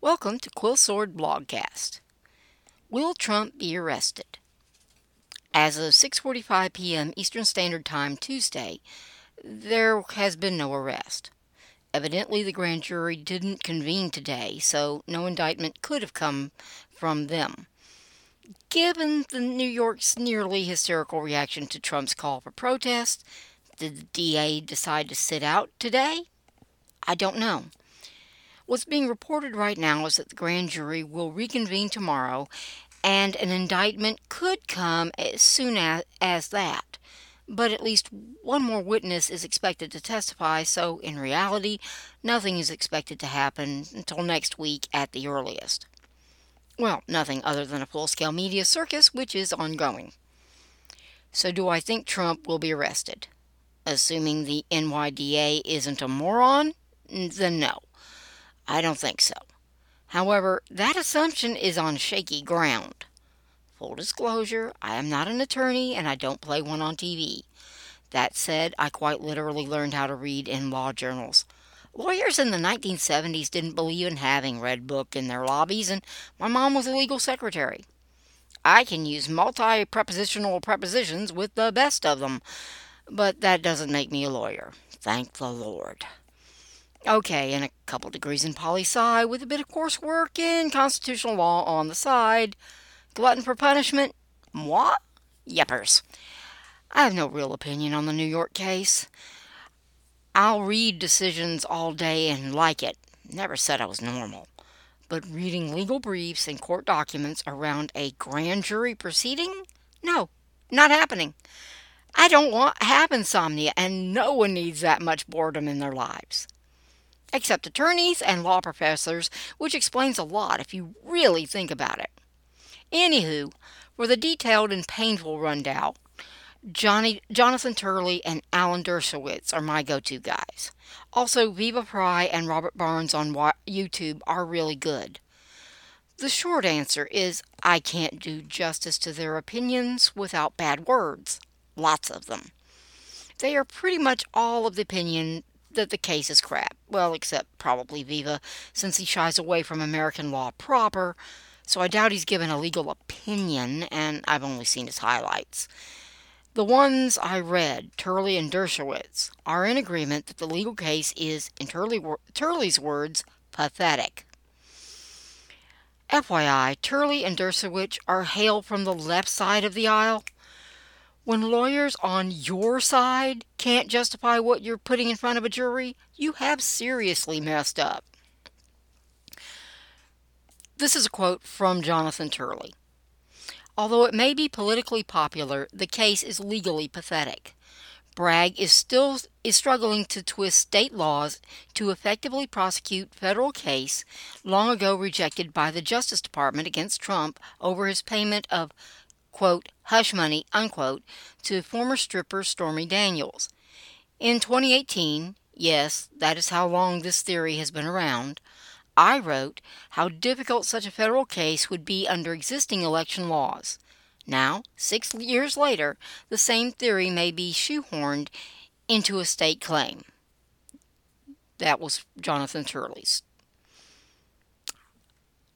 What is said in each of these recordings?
Welcome to Quillsword Blogcast. Will Trump be arrested? As of 6:45 p.m. Eastern Standard Time Tuesday, there has been no arrest. Evidently, the grand jury didn't convene today, so no indictment could have come from them. Given the New York's nearly hysterical reaction to Trump's call for protest, did the DA decide to sit out today? I don't know. What's being reported right now is that the grand jury will reconvene tomorrow and an indictment could come as soon as, as that. But at least one more witness is expected to testify, so in reality, nothing is expected to happen until next week at the earliest. Well, nothing other than a full scale media circus, which is ongoing. So, do I think Trump will be arrested? Assuming the NYDA isn't a moron, then no. I don't think so. However, that assumption is on shaky ground. Full disclosure, I am not an attorney and I don't play one on TV. That said, I quite literally learned how to read in law journals. Lawyers in the 1970s didn't believe in having Red Book in their lobbies, and my mom was a legal secretary. I can use multi prepositional prepositions with the best of them, but that doesn't make me a lawyer. Thank the Lord. Okay, and a couple degrees in poli sci with a bit of coursework in constitutional law on the side. Glutton for punishment? Moi? Yepers. I have no real opinion on the New York case. I'll read decisions all day and like it. Never said I was normal. But reading legal briefs and court documents around a grand jury proceeding? No, not happening. I don't want have insomnia, and no one needs that much boredom in their lives except attorneys and law professors, which explains a lot if you really think about it. Anywho, for the detailed and painful rundown, Johnny, Jonathan Turley and Alan Dershowitz are my go to guys. Also, Viva Frei and Robert Barnes on YouTube are really good. The short answer is I can't do justice to their opinions without bad words. Lots of them. They are pretty much all of the opinion that the case is crap. Well, except probably Viva, since he shies away from American law proper, so I doubt he's given a legal opinion, and I've only seen his highlights. The ones I read, Turley and Dershowitz, are in agreement that the legal case is, in Turley, Turley's words, pathetic. FYI, Turley and Dershowitz are hail from the left side of the aisle, when lawyers on your side can't justify what you're putting in front of a jury, you have seriously messed up. This is a quote from Jonathan Turley. Although it may be politically popular, the case is legally pathetic. Bragg is still is struggling to twist state laws to effectively prosecute federal case long ago rejected by the Justice Department against Trump over his payment of quote, hush money, unquote, to former stripper Stormy Daniels. In 2018, yes, that is how long this theory has been around, I wrote how difficult such a federal case would be under existing election laws. Now, six years later, the same theory may be shoehorned into a state claim. That was Jonathan Turley's.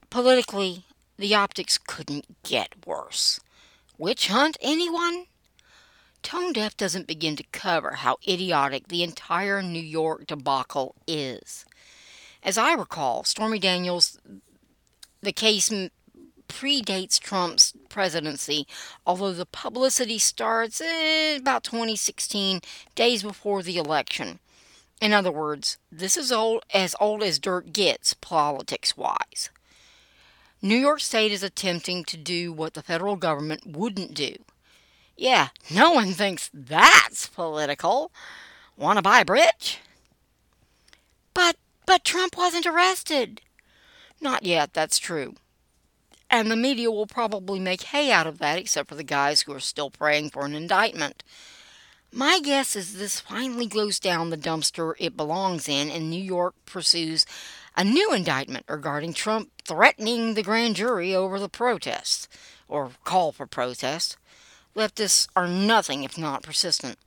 Politically, the optics couldn't get worse. Witch hunt, anyone? Tone Deaf doesn't begin to cover how idiotic the entire New York debacle is. As I recall, Stormy Daniels, the case predates Trump's presidency, although the publicity starts eh, about 2016, days before the election. In other words, this is old as old as dirt gets, politics wise. New York State is attempting to do what the federal government wouldn't do. Yeah, no one thinks that's political. Want to buy a bridge? But but Trump wasn't arrested. Not yet, that's true. And the media will probably make hay out of that, except for the guys who are still praying for an indictment. My guess is this finally goes down the dumpster it belongs in, and New York pursues a new indictment regarding Trump threatening the grand jury over the protests, or call for protests. Leftists are nothing if not persistent.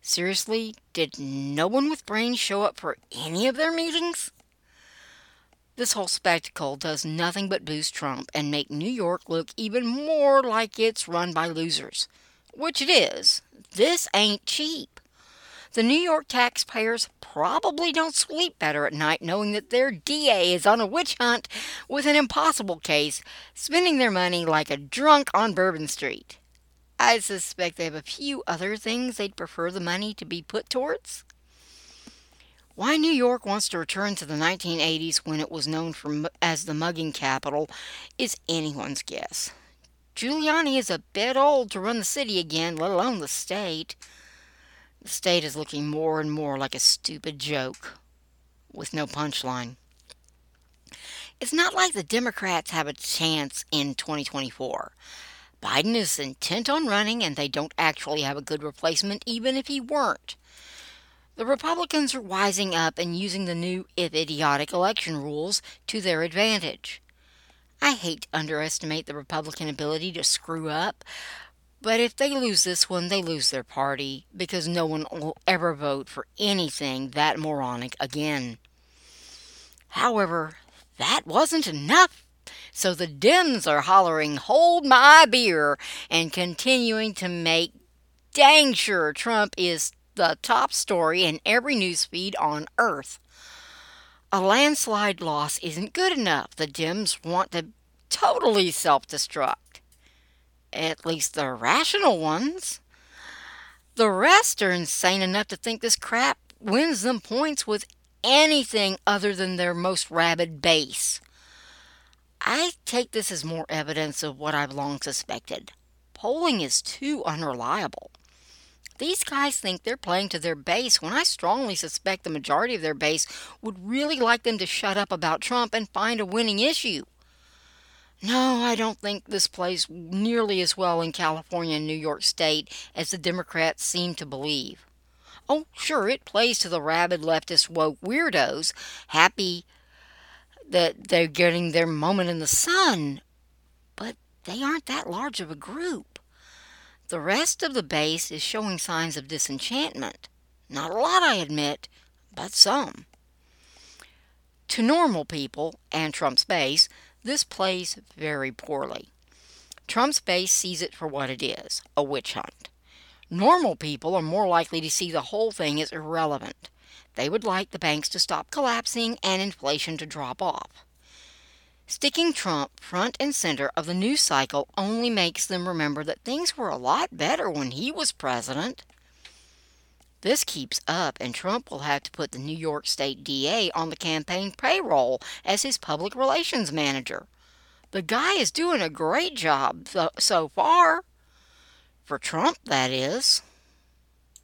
Seriously, did no one with brains show up for any of their meetings? This whole spectacle does nothing but boost Trump and make New York look even more like it's run by losers. Which it is. This ain't cheap. The New York taxpayers probably don't sleep better at night knowing that their DA is on a witch hunt with an impossible case, spending their money like a drunk on Bourbon Street. I suspect they have a few other things they'd prefer the money to be put towards. Why New York wants to return to the 1980s when it was known for, as the mugging capital is anyone's guess. Giuliani is a bit old to run the city again, let alone the state. The state is looking more and more like a stupid joke with no punchline. It's not like the Democrats have a chance in 2024. Biden is intent on running, and they don't actually have a good replacement, even if he weren't. The Republicans are wising up and using the new, if idiotic, election rules to their advantage. I hate to underestimate the Republican ability to screw up, but if they lose this one, they lose their party because no one will ever vote for anything that moronic again. However, that wasn't enough. So the Dems are hollering, Hold my beer, and continuing to make dang sure Trump is the top story in every newsfeed on earth. A landslide loss isn't good enough. The Dems want to totally self destruct. At least the rational ones. The rest are insane enough to think this crap wins them points with anything other than their most rabid base. I take this as more evidence of what I've long suspected. Polling is too unreliable. These guys think they're playing to their base when I strongly suspect the majority of their base would really like them to shut up about Trump and find a winning issue. No, I don't think this plays nearly as well in California and New York State as the Democrats seem to believe. Oh, sure, it plays to the rabid leftist woke weirdos, happy that they're getting their moment in the sun, but they aren't that large of a group. The rest of the base is showing signs of disenchantment. Not a lot, I admit, but some. To normal people and Trump's base, this plays very poorly. Trump's base sees it for what it is a witch hunt. Normal people are more likely to see the whole thing as irrelevant. They would like the banks to stop collapsing and inflation to drop off. Sticking Trump front and center of the news cycle only makes them remember that things were a lot better when he was president. This keeps up, and Trump will have to put the New York State DA on the campaign payroll as his public relations manager. The guy is doing a great job so, so far. For Trump, that is.